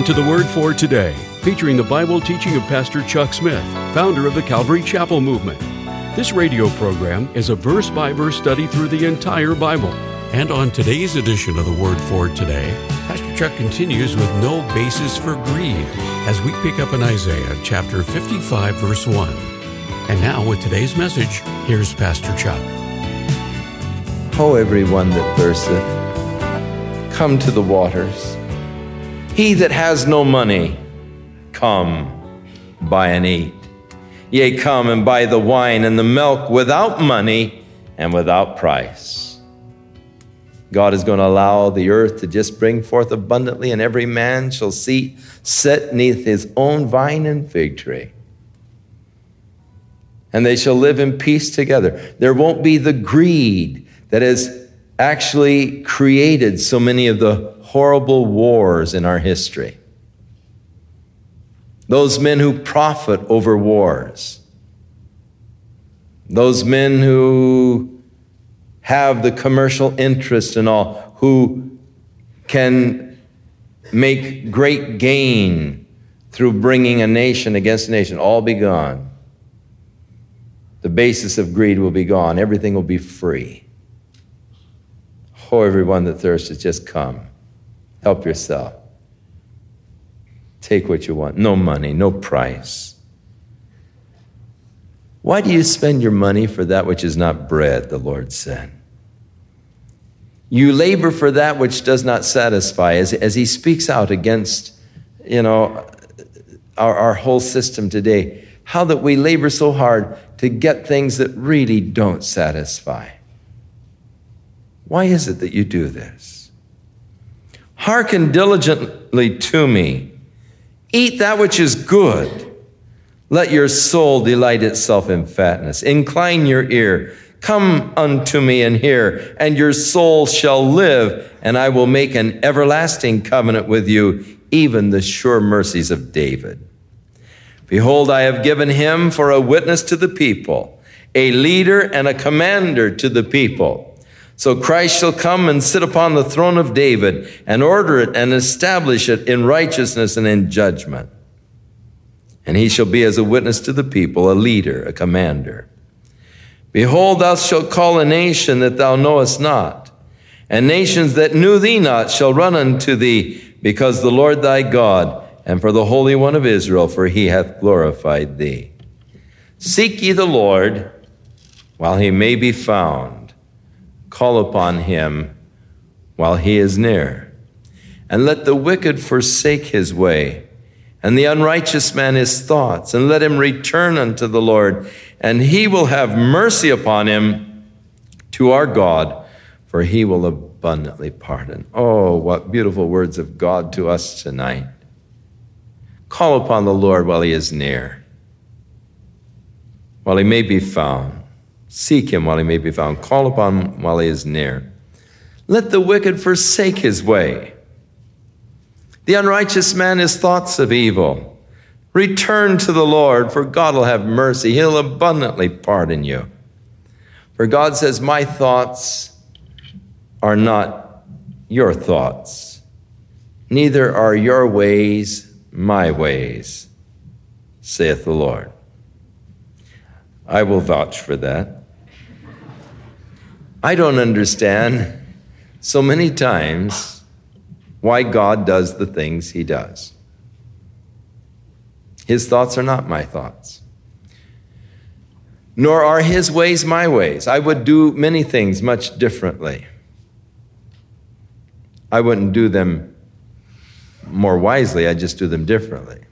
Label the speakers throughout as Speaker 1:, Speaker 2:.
Speaker 1: Welcome to the Word for Today, featuring the Bible teaching of Pastor Chuck Smith, founder of the Calvary Chapel Movement. This radio program is a verse by verse study through the entire Bible.
Speaker 2: And on today's edition of the Word for Today, Pastor Chuck continues with no basis for greed as we pick up in Isaiah chapter 55, verse 1. And now, with today's message, here's Pastor Chuck.
Speaker 3: Ho, everyone that thirsteth, come to the waters. He that has no money, come, buy and eat. Yea, come and buy the wine and the milk without money and without price. God is going to allow the earth to just bring forth abundantly, and every man shall see, sit neath his own vine and fig tree. And they shall live in peace together. There won't be the greed that has actually created so many of the horrible wars in our history. Those men who profit over wars. Those men who have the commercial interest and all, who can make great gain through bringing a nation against a nation, all be gone. The basis of greed will be gone. Everything will be free. Oh, everyone that thirsts, just come. Help yourself. Take what you want. No money, no price. Why do you spend your money for that which is not bread, the Lord said? You labor for that which does not satisfy, as, as he speaks out against, you know, our, our whole system today. How that we labor so hard to get things that really don't satisfy. Why is it that you do this? Hearken diligently to me. Eat that which is good. Let your soul delight itself in fatness. Incline your ear. Come unto me and hear, and your soul shall live, and I will make an everlasting covenant with you, even the sure mercies of David. Behold, I have given him for a witness to the people, a leader and a commander to the people. So Christ shall come and sit upon the throne of David and order it and establish it in righteousness and in judgment. And he shall be as a witness to the people, a leader, a commander. Behold, thou shalt call a nation that thou knowest not, and nations that knew thee not shall run unto thee, because the Lord thy God, and for the Holy One of Israel, for he hath glorified thee. Seek ye the Lord while he may be found call upon him while he is near. And let the wicked forsake his way, and the unrighteous man his thoughts, and let him return unto the Lord, and he will have mercy upon him to our God, for he will abundantly pardon. Oh, what beautiful words of God to us tonight. Call upon the Lord while he is near, while he may be found. Seek him while he may be found. Call upon him while he is near. Let the wicked forsake his way. The unrighteous man his thoughts of evil. Return to the Lord, for God will have mercy. He'll abundantly pardon you. For God says, My thoughts are not your thoughts, neither are your ways my ways, saith the Lord. I will vouch for that. I don't understand so many times why God does the things he does. His thoughts are not my thoughts, nor are his ways my ways. I would do many things much differently. I wouldn't do them more wisely, I just do them differently.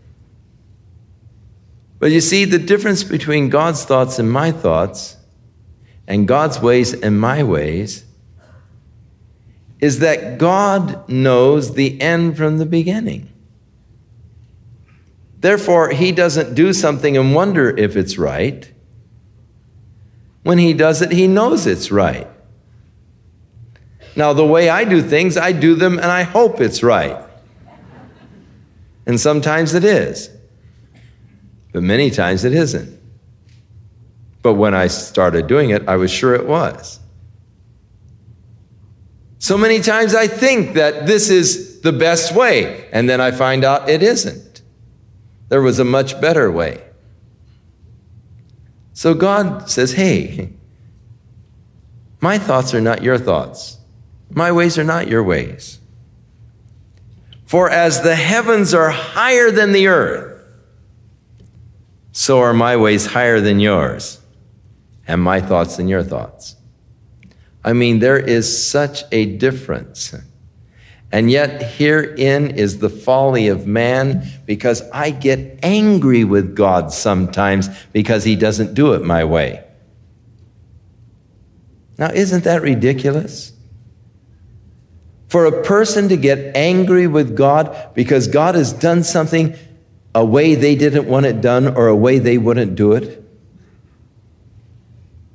Speaker 3: But you see, the difference between God's thoughts and my thoughts and God's ways and my ways is that God knows the end from the beginning. Therefore, He doesn't do something and wonder if it's right. When He does it, He knows it's right. Now, the way I do things, I do them and I hope it's right. And sometimes it is, but many times it isn't. But when I started doing it, I was sure it was. So many times I think that this is the best way. And then I find out it isn't. There was a much better way. So God says, hey, my thoughts are not your thoughts, my ways are not your ways. For as the heavens are higher than the earth, so are my ways higher than yours, and my thoughts than your thoughts. I mean, there is such a difference. And yet, herein is the folly of man because I get angry with God sometimes because he doesn't do it my way. Now, isn't that ridiculous? For a person to get angry with God because God has done something a way they didn't want it done or a way they wouldn't do it.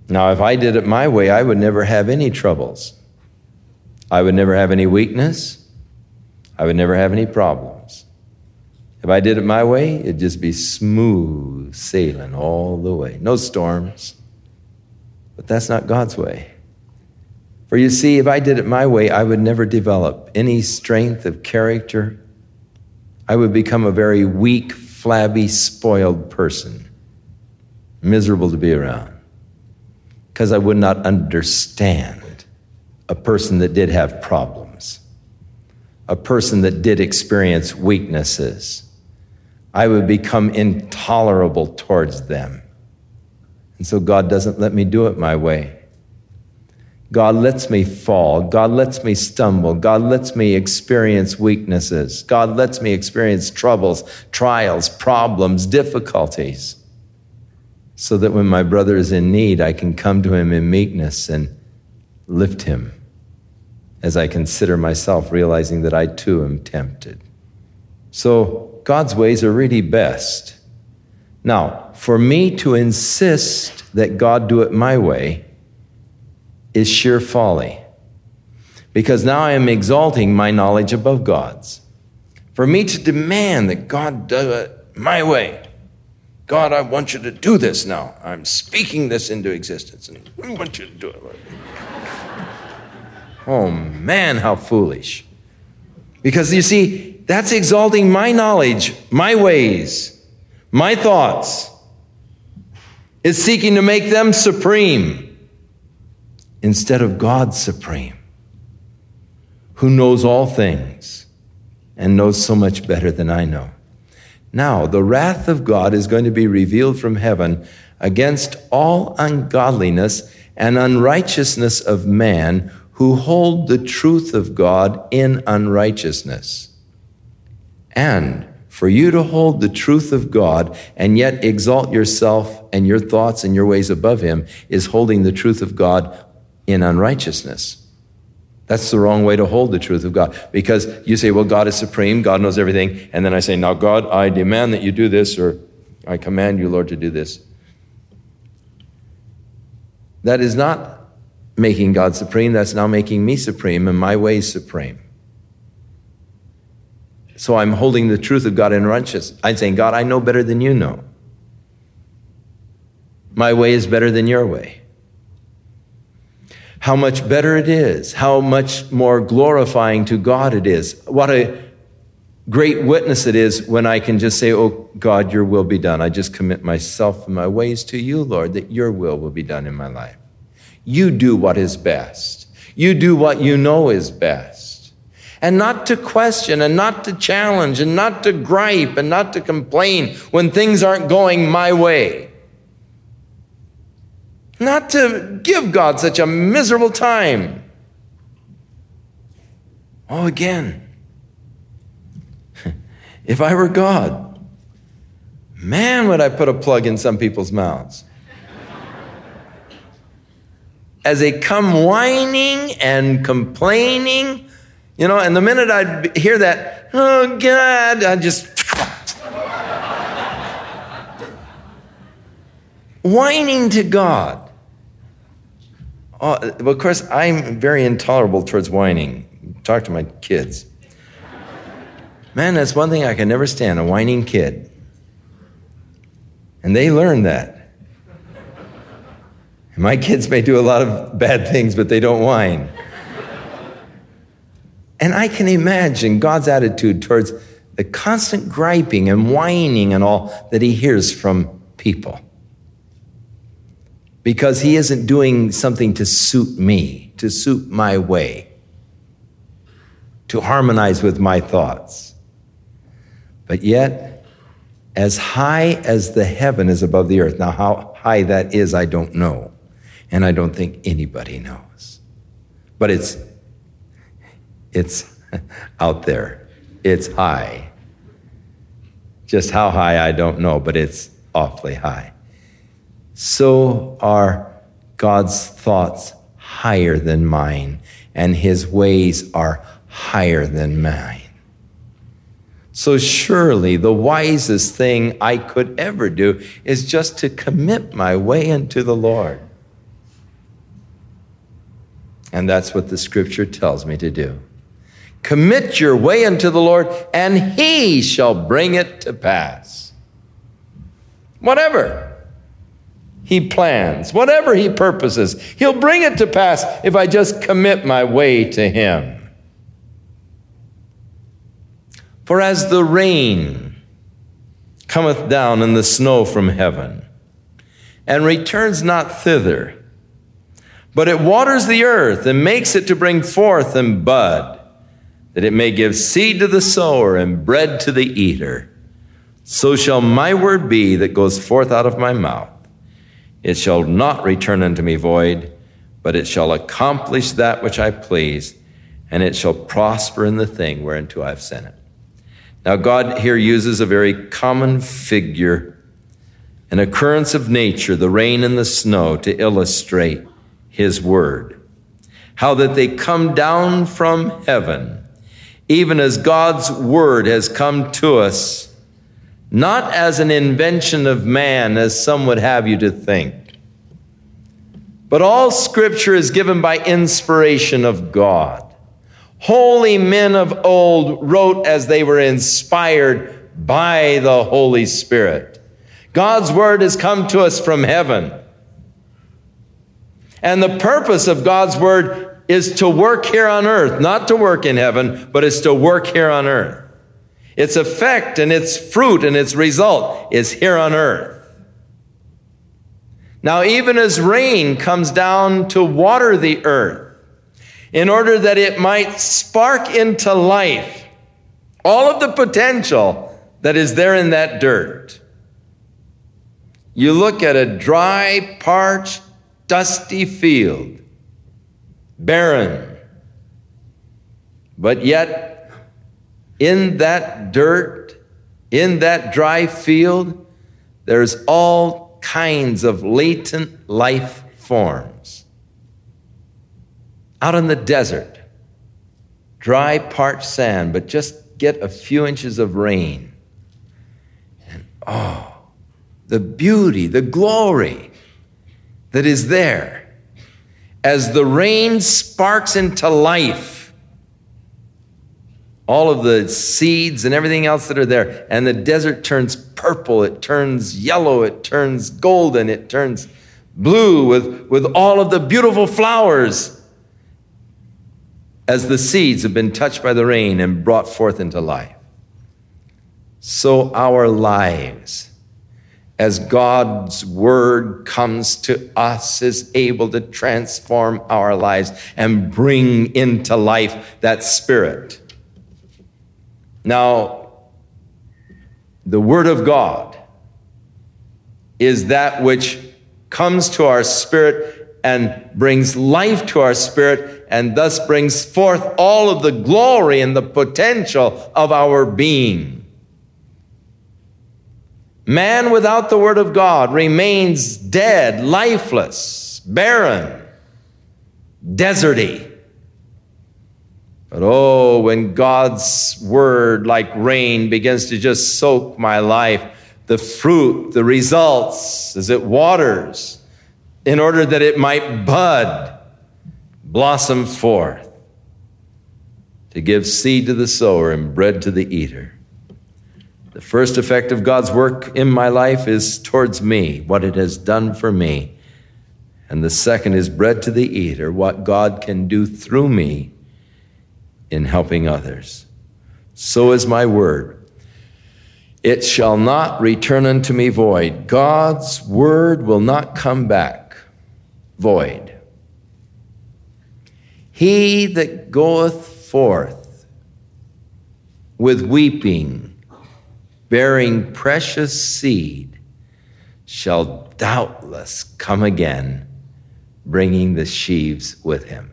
Speaker 3: Now, if I did it my way, I would never have any troubles. I would never have any weakness. I would never have any problems. If I did it my way, it'd just be smooth sailing all the way. No storms. But that's not God's way. For you see, if I did it my way, I would never develop any strength of character. I would become a very weak, flabby, spoiled person, miserable to be around because I would not understand a person that did have problems, a person that did experience weaknesses. I would become intolerable towards them. And so God doesn't let me do it my way. God lets me fall. God lets me stumble. God lets me experience weaknesses. God lets me experience troubles, trials, problems, difficulties so that when my brother is in need, I can come to him in meekness and lift him as I consider myself, realizing that I too am tempted. So God's ways are really best. Now, for me to insist that God do it my way is sheer folly. Because now I am exalting my knowledge above God's. For me to demand that God do it my way God, I want you to do this now. I'm speaking this into existence, and I want you to do it. oh man, how foolish. Because you see, that's exalting my knowledge, my ways, my thoughts. It's seeking to make them supreme instead of God supreme, who knows all things and knows so much better than I know. Now, the wrath of God is going to be revealed from heaven against all ungodliness and unrighteousness of man who hold the truth of God in unrighteousness. And for you to hold the truth of God and yet exalt yourself and your thoughts and your ways above Him is holding the truth of God in unrighteousness. That's the wrong way to hold the truth of God. Because you say, well, God is supreme, God knows everything. And then I say, now, God, I demand that you do this, or I command you, Lord, to do this. That is not making God supreme, that's now making me supreme and my ways supreme. So I'm holding the truth of God in righteousness. I'm saying, God, I know better than you know. My way is better than your way how much better it is, how much more glorifying to God it is. What a great witness it is when I can just say, Oh God, your will be done. I just commit myself and my ways to you, Lord, that your will will be done in my life. You do what is best. You do what you know is best. And not to question and not to challenge and not to gripe and not to complain when things aren't going my way. Not to give God such a miserable time. Oh, again, if I were God, man, would I put a plug in some people's mouths. As they come whining and complaining, you know, and the minute I'd hear that, oh God, I just whining to God. Oh, well, of course, I'm very intolerable towards whining. Talk to my kids. Man, that's one thing I can never stand a whining kid. And they learn that. My kids may do a lot of bad things, but they don't whine. And I can imagine God's attitude towards the constant griping and whining and all that he hears from people. Because he isn't doing something to suit me, to suit my way, to harmonize with my thoughts. But yet, as high as the heaven is above the earth, now how high that is, I don't know. And I don't think anybody knows. But it's, it's out there. It's high. Just how high, I don't know, but it's awfully high. So are God's thoughts higher than mine, and his ways are higher than mine. So, surely the wisest thing I could ever do is just to commit my way unto the Lord. And that's what the scripture tells me to do. Commit your way unto the Lord, and he shall bring it to pass. Whatever he plans, whatever he purposes, he'll bring it to pass if I just commit my way to him. For as the rain cometh down and the snow from heaven, and returns not thither, but it waters the earth and makes it to bring forth and bud, that it may give seed to the sower and bread to the eater. So shall my word be that goes forth out of my mouth. It shall not return unto me void, but it shall accomplish that which I please, and it shall prosper in the thing whereunto I have sent it. Now, God here uses a very common figure, an occurrence of nature, the rain and the snow, to illustrate his word. How that they come down from heaven, even as God's word has come to us, not as an invention of man, as some would have you to think. But all scripture is given by inspiration of God. Holy men of old wrote as they were inspired by the Holy Spirit. God's word has come to us from heaven. And the purpose of God's word is to work here on earth, not to work in heaven, but it's to work here on earth. Its effect and its fruit and its result is here on earth. Now, even as rain comes down to water the earth, in order that it might spark into life all of the potential that is there in that dirt. You look at a dry, parched, dusty field, barren, but yet in that dirt, in that dry field, there's all kinds of latent life forms out in the desert, dry, parched sand, but just get a few inches of rain. And oh, the beauty, the glory that is there as the rain sparks into life. All of the seeds and everything else that are there, and the desert turns purple, it turns yellow, it turns golden, it turns blue with, with all of the beautiful flowers as the seeds have been touched by the rain and brought forth into life. So our lives, as God's word comes to us, is able to transform our lives and bring into life that spirit. Now, the word of God is that which comes to our spirit and brings life to our spirit and thus brings forth all of the glory and the potential of our being. Man without the Word of God remains dead, lifeless, barren, deserty. But oh, when God's Word, like rain, begins to just soak my life, the fruit, the results, as it waters, in order that it might bud, blossom forth, to give seed to the sower and bread to the eater. The first effect of God's work in my life is towards me, what it has done for me. And the second is bread to the eater, what God can do through me in helping others. So is my word. It shall not return unto me void. God's word will not come back void. He that goeth forth with weeping, bearing precious seed, shall doubtless come again, bringing the sheaves with him.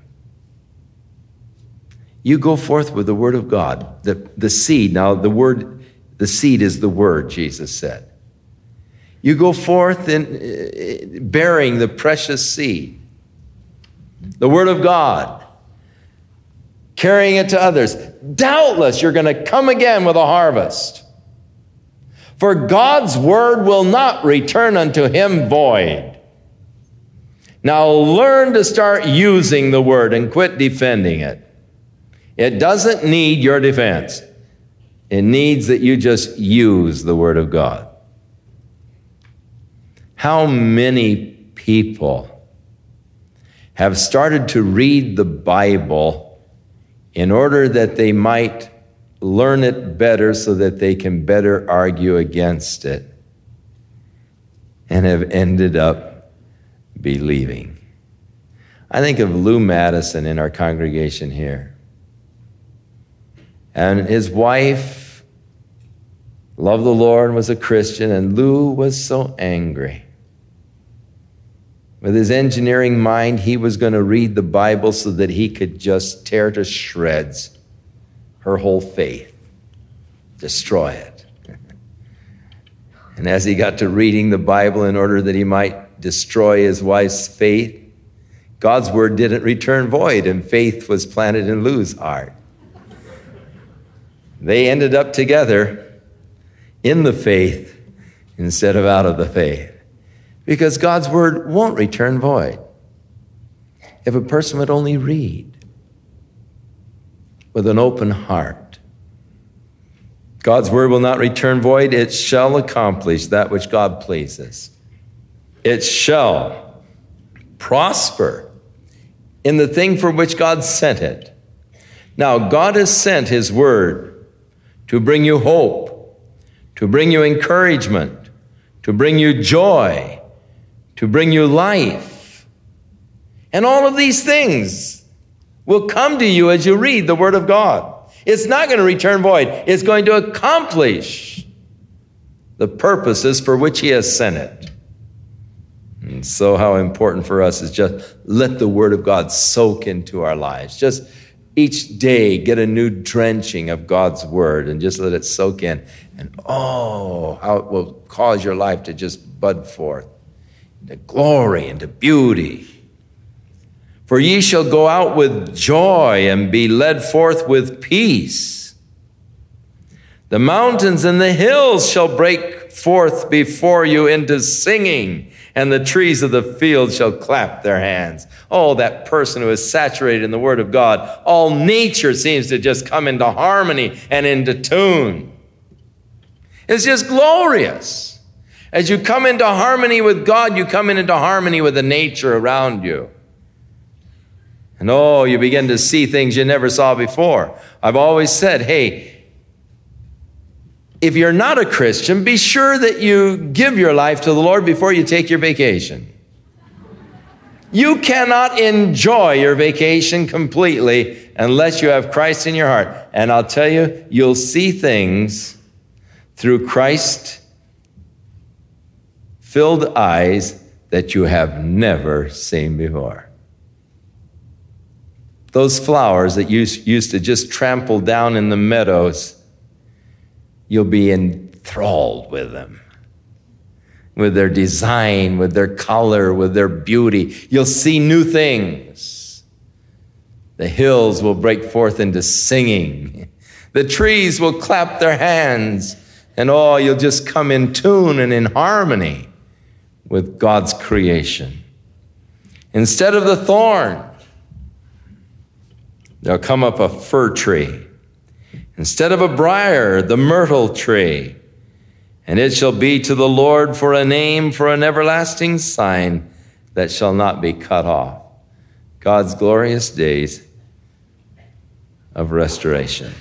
Speaker 3: You go forth with the word of God, the, the seed. Now, the word, the seed is the word, Jesus said. You go forth in uh, bearing the precious seed, the word of God, carrying it to others. Doubtless, you're going to come again with a harvest. For God's word will not return unto him void. Now, learn to start using the word and quit defending it. It doesn't need your defense. It needs that you just use the Word of God. How many people have started to read the Bible in order that they might learn it better so that they can better argue against it and have ended up believing? I think of Lou Madison in our congregation here. And his wife loved the Lord and was a Christian, and Lou was so angry. With his engineering mind, he was going to read the Bible so that he could just tear to shreds her whole faith, destroy it. and as he got to reading the Bible in order that he might destroy his wife's faith, God's word didn't return void, and faith was planted in Lou's heart. They ended up together in the faith instead of out of the faith. Because God's word won't return void. If a person would only read with an open heart, God's word will not return void. It shall accomplish that which God pleases. It shall prosper in the thing for which God sent it. Now, God has sent His word to bring you hope, to bring you encouragement, to bring you joy, to bring you life. And all of these things will come to you as you read the Word of God. It's not going to return void, it's going to accomplish the purposes for which He has sent it. And so, how important for us is just let the Word of God soak into our lives. Just each day get a new drenching of God's word and just let it soak in. And oh, how it will cause your life to just bud forth into glory, into beauty. For ye shall go out with joy and be led forth with peace. The mountains and the hills shall break forth before you into singing and the trees of the field shall clap their hands. Oh, that person who is saturated in the Word of God. All nature seems to just come into harmony and into tune. It's just glorious. As you come into harmony with God, you come into harmony with the nature around you. And oh, you begin to see things you never saw before. I've always said, hey, if you're not a Christian, be sure that you give your life to the Lord before you take your vacation. You cannot enjoy your vacation completely unless you have Christ in your heart. And I'll tell you, you'll see things through Christ filled eyes that you have never seen before. Those flowers that you used to just trample down in the meadows you'll be enthralled with them, with their design, with their color, with their beauty. You'll see new things. The hills will break forth into singing. The trees will clap their hands, and oh, you'll just come in tune and in harmony with God's creation. Instead of the thorn, there'll come up a fir tree instead of a brier, the myrtle tree. And it shall be to the Lord for a name, for an everlasting sign that shall not be cut off. God's glorious days of restoration.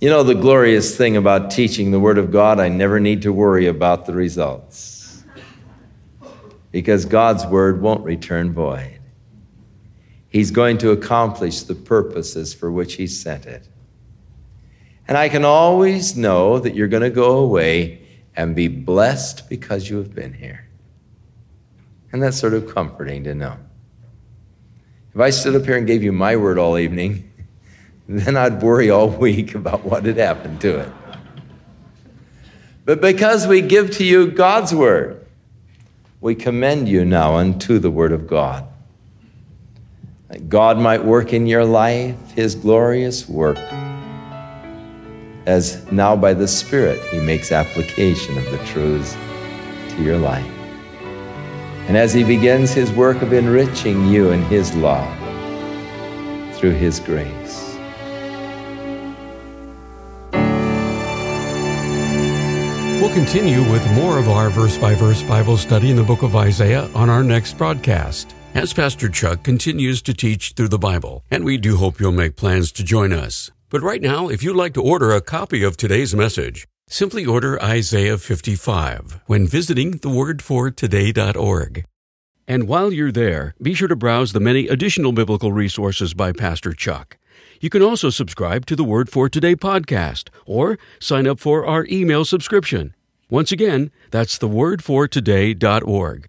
Speaker 3: You know, the glorious thing about teaching the Word of God, I never need to worry about the results. Because God's Word won't return void. He's going to accomplish the purposes for which He sent it. And I can always know that you're going to go away and be blessed because you have been here. And that's sort of comforting to know. If I stood up here and gave you my word all evening, then I'd worry all week about what had happened to it. But because we give to you God's word, we commend you now unto the word of God. That God might work in your life his glorious work as now by the Spirit He makes application of the truths to your life. And as He begins His work of enriching you in His love through His grace.
Speaker 2: We'll continue with more of our verse by verse Bible study in the book of Isaiah on our next broadcast as Pastor Chuck continues to teach through the Bible, and we do hope you'll make plans to join us. But right now, if you'd like to order a copy of today's message, simply order Isaiah 55 when visiting thewordfortoday.org. And while you're there, be sure to browse the many additional biblical resources by Pastor Chuck. You can also subscribe to the Word for Today podcast or sign up for our email subscription. Once again, that's thewordfortoday.org.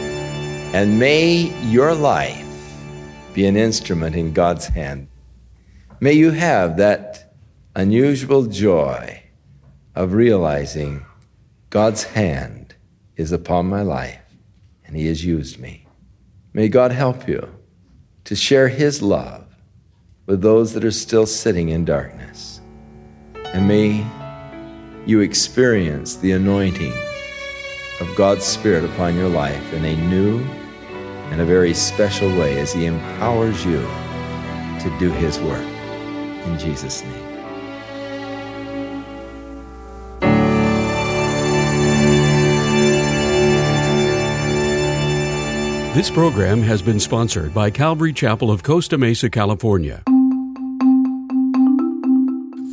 Speaker 3: And may your life be an instrument in God's hand. May you have that unusual joy of realizing God's hand is upon my life and He has used me. May God help you to share His love with those that are still sitting in darkness. And may you experience the anointing of God's Spirit upon your life in a new in a very special way as He empowers you to do His work. In Jesus' name.
Speaker 2: This program has been sponsored by Calvary Chapel of Costa Mesa, California.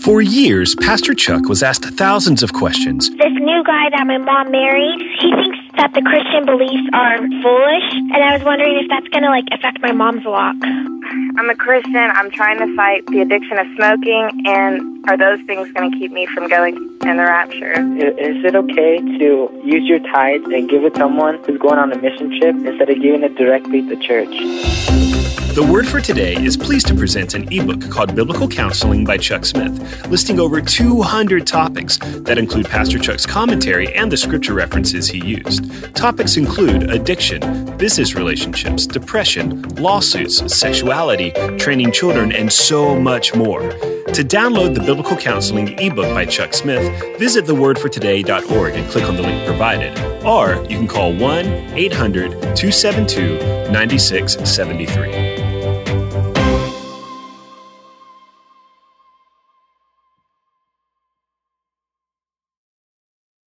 Speaker 4: For years, Pastor Chuck was asked thousands of questions.
Speaker 5: This new guy that my mom married, he thinks that the Christian beliefs are foolish, and I was wondering if that's going to like affect my mom's walk.
Speaker 6: I'm a Christian. I'm trying to fight the addiction of smoking, and are those things going to keep me from going in the rapture?
Speaker 7: Is it okay to use your tithe and give it to someone who's going on a mission trip instead of giving it directly to church?
Speaker 4: The Word for Today is pleased to present an ebook called Biblical Counseling by Chuck Smith, listing over 200 topics that include Pastor Chuck's commentary and the scripture references he used. Topics include addiction, business relationships, depression, lawsuits, sexuality, training children, and so much more. To download the Biblical Counseling ebook by Chuck Smith, visit thewordfortoday.org and click on the link provided. Or you can call 1 800 272 9673.